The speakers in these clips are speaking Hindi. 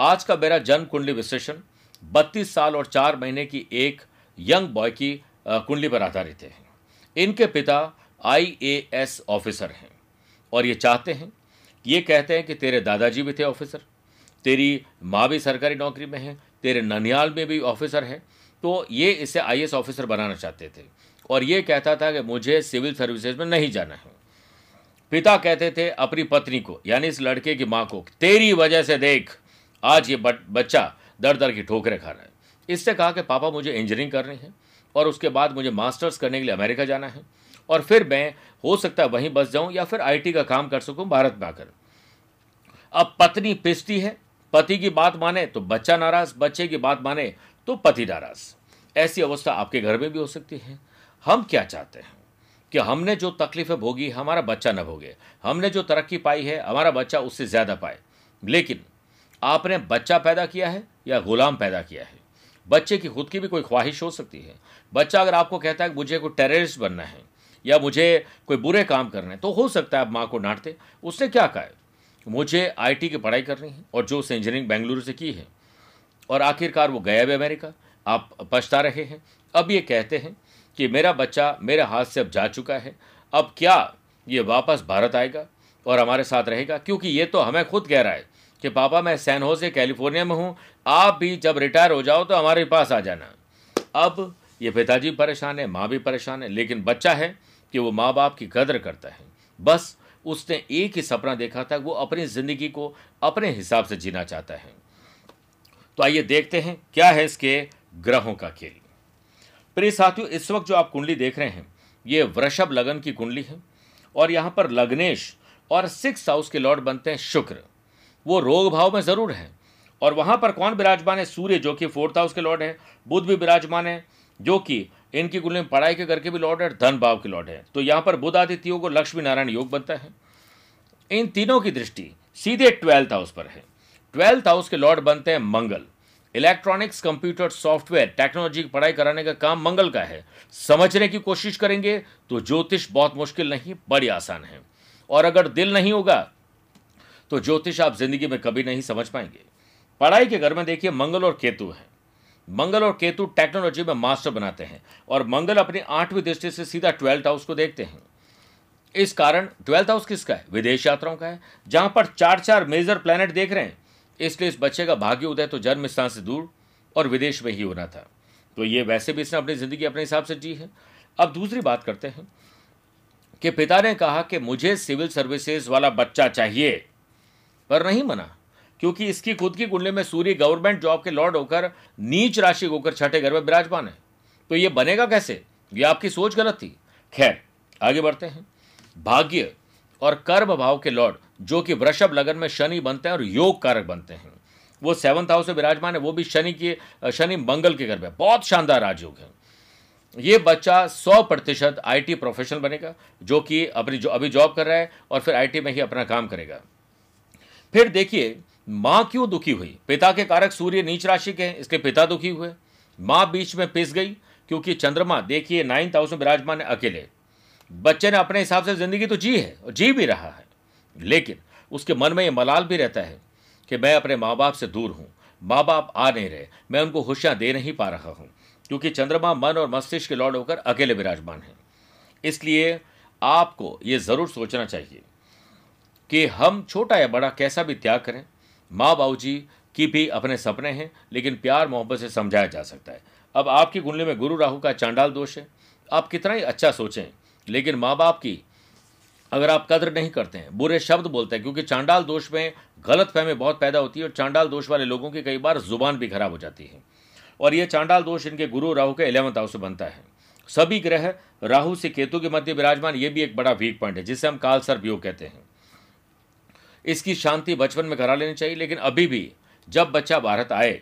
आज का मेरा जन्म कुंडली विश्लेषण बत्तीस साल और चार महीने की एक यंग बॉय की कुंडली पर आधारित है। इनके पिता आईएएस ऑफिसर हैं और ये चाहते हैं, ये कहते हैं कि तेरे दादाजी भी थे ऑफिसर, तेरी माँ भी सरकारी नौकरी में है, तेरे ननिहाल में भी ऑफिसर है तो ये इसे आईएएस ऑफिसर बनाना चाहते थे और ये कहता था कि मुझे सिविल सर्विसेज़ में नहीं जाना है। पिता कहते थे अपनी पत्नी को, यानी इस लड़के की माँ को, तेरी वजह से देख आज ये बच्चा दर दर की ठोकरें खा रहा है। इससे कहा कि पापा मुझे इंजीनियरिंग करनी है और उसके बाद मुझे मास्टर्स करने के लिए अमेरिका जाना है और फिर मैं, हो सकता है वहीं बस जाऊँ या फिर आईटी का काम कर सकूँ भारत में आकर। अब पत्नी पिसती है, पति की बात माने तो बच्चा नाराज़, बच्चे की बात माने तो पति नाराज़। ऐसी अवस्था आपके घर में भी हो सकती है। हम क्या चाहते हैं कि हमने जो तकलीफें भोगी, हमारा बच्चा न भोगे। हमने जो तरक्की पाई है, हमारा बच्चा उससे ज़्यादा पाए। लेकिन आपने बच्चा पैदा किया है या गुलाम पैदा किया है? बच्चे की खुद की भी कोई ख्वाहिश हो सकती है। बच्चा अगर आपको कहता है मुझे कोई टेररिस्ट बनना है या मुझे कोई बुरे काम करने हैं तो हो सकता है आप माँ को डांटते। उसने क्या कहा है? मुझे आईटी की पढ़ाई करनी है और जो उसने इंजीनियरिंग बेंगलुरु से की है। और आखिरकार वो गया भी अमेरिका। आप पछता रहे हैं। अब ये कहते हैं कि मेरा बच्चा मेरे हाथ से अब जा चुका है। अब क्या ये वापस भारत आएगा और हमारे साथ रहेगा? क्योंकि ये तो हमें खुद कह रहा है कि पापा मैं सैन होसे कैलिफ़ोर्निया में हूँ। आप भी जब रिटायर हो जाओ तो हमारे पास आ जाना। अब ये पिताजी परेशान है, माँ भी परेशान है, लेकिन बच्चा है कि वो माँ बाप की कदर करता है। बस उसने एक ही सपना देखा था, वो अपनी ज़िंदगी को अपने हिसाब से जीना चाहता है। तो आइए देखते हैं, क्या है इसके ग्रहों का खेल। प्रिय साथियों, इस वक्त जो आप कुंडली देख रहे हैं, ये वृषभ लगन की कुंडली है, और यहाँ पर लग्नेश और सिक्स हाउस के लॉर्ड बनते हैं शुक्र। वो रोग भाव में ज़रूर है। और वहाँ पर कौन विराजमान है? सूर्य, जो कि फोर्थ हाउस के लॉर्ड है। बुध भी विराजमान है, जो कि इनकी कुंडली में पढ़ाई के करके भी लॉर्ड है, धन भाव के लॉर्ड है। तो यहाँ पर बुध आदित्य और लक्ष्मी नारायण योग बनता है। इन तीनों की दृष्टि सीधे ट्वेल्थ हाउस पर है। ट्वेल्थ हाउस के लॉर्ड बनते हैं Mangal. Electronics, computer, software, technology की पढ़ाई कराने का काम मंगल का है। समझने की कोशिश करेंगे तो ज्योतिष बहुत मुश्किल नहीं, बड़ी आसान है। और अगर दिल नहीं होगा तो ज्योतिष आप ज़िंदगी में कभी नहीं समझ पाएँगे। पढ़ाई के घर में देखिए, मंगल और केतु है। मंगल और केतु टेक्नोलॉजी में मास्टर बनाते हैं और मंगल अपनी आठवीं दृष्टि से सीधा ट्वेल्थ हाउस को देखते हैं। इस कारण ट्वेल्थ हाउस किसका है? विदेश यात्राओं का है। जहाँ पर चार चार मेजर प्लैनेट देख रहे हैं। इसलिए इस बच्चे का भाग्य उदय तो जन्म स्थान से दूर और विदेश में ही होना था। तो ये वैसे भी इसने अपनी ज़िंदगी अपने हिसाब से जी है। अब दूसरी बात करते हैं कि पिता ने कहा कि मुझे सिविल सर्विसेज़ वाला बच्चा चाहिए। पर नहीं मना, क्योंकि इसकी खुद की कुंडली में सूर्य गवर्नमेंट जॉब के लॉर्ड होकर नीच राशि होकर छठे घर में विराजमान है। तो ये बनेगा कैसे? ये आपकी सोच गलत थी। खैर, आगे बढ़ते हैं। भाग्य और कर्म भाव के लॉर्ड, जो कि वृषभ लगन में शनि बनते हैं और योग कारक बनते हैं। वो सेवंथ हाउस में विराजमान है, वो भी शनि के, शनि मंगल के घर में। बहुत शानदार राजयोग है। ये बच्चा सौ प्रतिशत आई प्रोफेशनल बनेगा, जो कि अपनी जो, अभी जॉब कर रहा है और फिर आईटी में ही अपना काम करेगा। फिर देखिए, माँ क्यों दुखी हुई? पिता के कारक सूर्य नीच राशि के हैं इसलिए पिता दुखी हुए। माँ बीच में पिस गई, क्योंकि चंद्रमा, देखिए, नाइन्थ हाउस में विराजमान है, अकेले। बच्चे ने अपने हिसाब से ज़िंदगी तो जी है और जी भी रहा है। लेकिन उसके मन में ये मलाल भी रहता है कि मैं अपने माँ बाप से दूर हूँ। माँ बाप आ नहीं रहे, मैं उनको खुशियाँ दे नहीं पा रहा हूँ, क्योंकि चंद्रमा मन और मस्तिष्क के लौट होकर अकेले विराजमान है। इसलिए आपको ये ज़रूर सोचना चाहिए। कि हम छोटा या बड़ा कैसा भी त्याग करें। माँ बाबू जी की भी अपने सपने हैं, लेकिन प्यार मोहब्बत से समझाया जा सकता है। अब आपकी कुंडली में गुरु राहु का चांडाल दोष है। आप कितना ही अच्छा सोचें, लेकिन माँ बाप की अगर आप कद्र नहीं करते हैं, बुरे शब्द बोलते हैं, क्योंकि चांडाल दोष में गलत फहमी बहुत पैदा होती है और चांडाल दोष वाले लोगों की कई बार ज़ुबान भी खराब हो जाती है। और ये चांडाल दोष इनके गुरु राहु के इलेवंथ हाउस से बनता है। सभी ग्रह राहु से केतु के मध्य विराजमान, ये भी एक बड़ा वीक पॉइंट है, जिसे हम काल सर्प योग कहते हैं। इसकी शांति बचपन में करा लेनी चाहिए, लेकिन अभी भी जब बच्चा भारत आए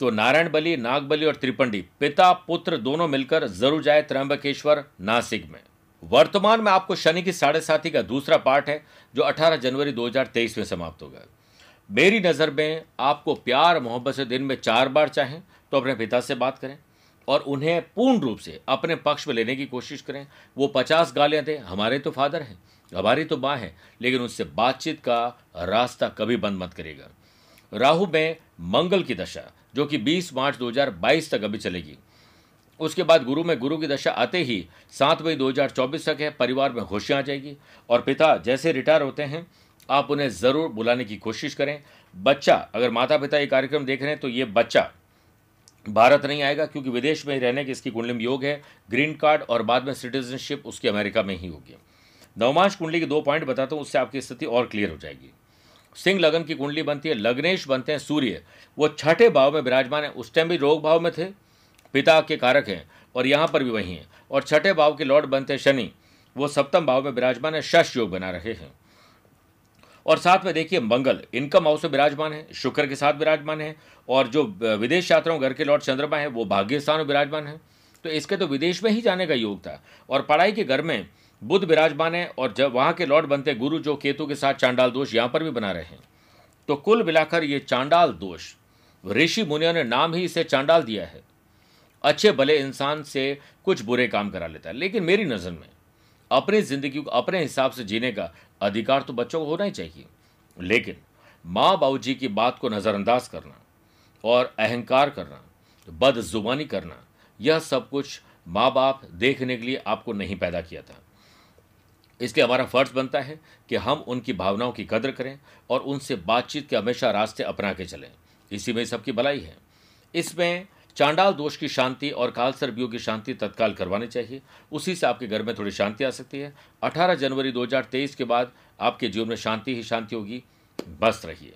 तो नारायण बलि, नाग बलि और त्रिपंडी, पिता, पुत्र दोनों मिलकर ज़रूर जाए त्रंबकेश्वर नासिक में। वर्तमान में आपको शनि की साढ़े साथी का दूसरा पार्ट है, जो 18 जनवरी 2023 में समाप्त होगा। मेरी नज़र में आपको प्यार, मोहब्बत से दिन में चार बार चाहें तो अपने पिता से बात करें। और उन्हें पूर्ण रूप से अपने पक्ष में लेने की कोशिश करें। वो पचास गालियाँ दें, हमारे तो फादर हैं, हमारी तो माँ है, लेकिन उससे बातचीत का रास्ता कभी बंद मत करेगा राहु में मंगल की दशा, जो कि 20 मार्च 2022 तक अभी चलेगी। उसके बाद गुरु में गुरु की दशा आते ही सात मई 2024 तक है, परिवार में खुशियाँ आ जाएगी। और पिता जैसे रिटायर होते हैं, आप उन्हें ज़रूर बुलाने की कोशिश करें। बच्चा, अगर माता पिता ये कार्यक्रम देख रहे हैं तो ये बच्चा भारत नहीं आएगा क्योंकि विदेश में ही रहने की इसकी कुंडली में योग है। ग्रीन कार्ड और बाद में सिटीजनशिप उसकी अमेरिका में ही होगी। नवमांश कुंडली के दो पॉइंट बताता हूँ, उससे आपकी स्थिति और क्लियर हो जाएगी। सिंह लगन की कुंडली बनती है, लग्नेश बनते हैं सूर्य। वो छठे भाव में विराजमान है, उस टाइम भी रोग भाव में थे, पिता के कारक हैं और यहाँ पर भी वही हैं। और छठे भाव के लॉर्ड बनते हैं शनि। वो सप्तम भाव में विराजमान है शश योग बना रहे हैं। और साथ में देखिए, मंगल इनकम हाउस में विराजमान है, शुक्र के साथ विराजमान है, और जो विदेश यात्राओं घर के लॉर्ड चंद्रमा है, वो भाग्य स्थान में विराजमान है। तो इसके तो विदेश में ही जाने का योग था, और पढ़ाई के घर में बुद्ध विराजमान है, और जब वहाँ के लॉर्ड बनते गुरु जो केतु के साथ चांडाल दोष यहाँ पर भी बना रहे हैं। तो कुल मिलाकर ये चांडाल दोष, ऋषि मुनियों ने नाम ही इसे चांडाल दिया है। अच्छे, भले इंसान से कुछ बुरे काम करा लेता है, लेकिन मेरी नज़र में, अपनी ज़िंदगी को, अपने हिसाब से जीने का अधिकार तो बच्चों को होना ही चाहिए। लेकिन माँ बाबू जी की बात को नज़रअंदाज करना और अहंकार करना, बदजुबानी करना, यह सब कुछ माँ बाप देखने के लिए आपको नहीं पैदा किया था। इसलिए हमारा फ़र्ज़ बनता है कि हम उनकी भावनाओं की कदर करें और उनसे बातचीत के हमेशा रास्ते अपना के चलें। इसी में सबकी भलाई है। इसमें चांडाल दोष की शांति और काल व्यू की शांति तत्काल करवानी चाहिए। उसी से आपके घर में थोड़ी शांति आ सकती है। 18 जनवरी 2023 के बाद आपके जीवन में शांति ही शांति होगी। बस रहिए।